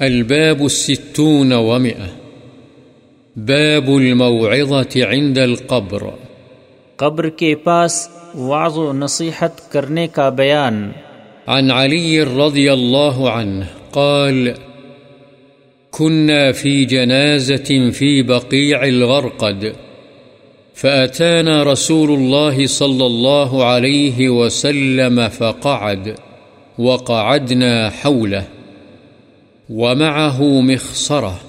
الباب الستون ومئة. باب الموعظة عند القبر. قبر کے پاس وعظ و نصیحت کرنے کا بیان۔ عن علي رضي الله عنه قال كنا في جنازة في بقيع الغرقد فأتانا رسول الله صلى الله عليه وسلم فقعد وقعدنا حوله. ومعه مخصرة،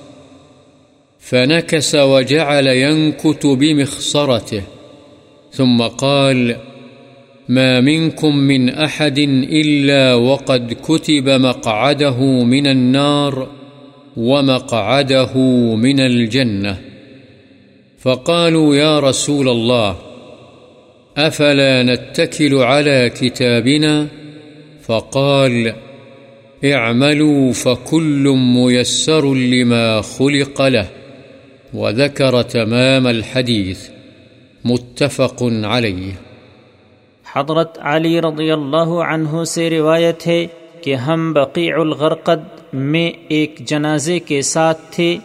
فنكس وجعل ينكت بمخصرته، ثم قال ما منكم من أحد إلا وقد كتب مقعده من النار ومقعده من الجنة. فقالوا يا رسول الله، أفلا نتكل على كتابنا؟ فقال فقال اعملوا فكل ميسر لما خلق له وذكر تمام الحديث متفق عليه. حضرت علی رضی اللہ عنہ سے روایت ہے کہ ہم بقیع الغرقد میں ایک جنازے کے ساتھ تھے،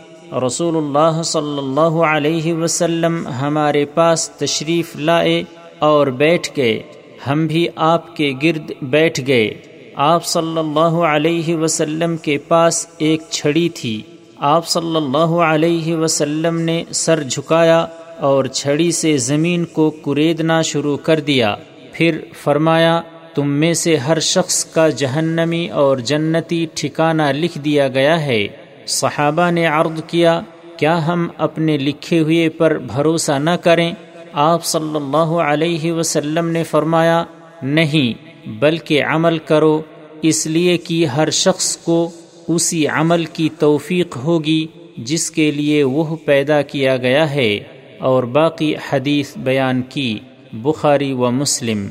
رسول اللہ صلی اللہ علیہ وسلم ہمارے پاس تشریف لائے اور بیٹھ گئے۔ ہم بھی آپ کے گرد بیٹھ گئے۔ آپ صلی اللہ علیہ وسلم کے پاس ایک چھڑی تھی۔ آپ صلی اللہ علیہ وسلم نے سر جھکایا اور چھڑی سے زمین کو کریدنا شروع کر دیا۔ پھر فرمایا، تم میں سے ہر شخص کا جہنمی اور جنتی ٹھکانہ لکھ دیا گیا ہے۔ صحابہ نے عرض کیا کیا ہم اپنے لکھے ہوئے پر بھروسہ نہ کریں؟ آپ صلی اللہ علیہ وسلم نے فرمایا، نہیں۔ بلکہ عمل کرو، اس لیے کہ ہر شخص کو اسی عمل کی توفیق ہوگی، جس کے لیے وہ پیدا کیا گیا ہے۔ اور باقی حدیث بیان کی، بخاری و مسلم۔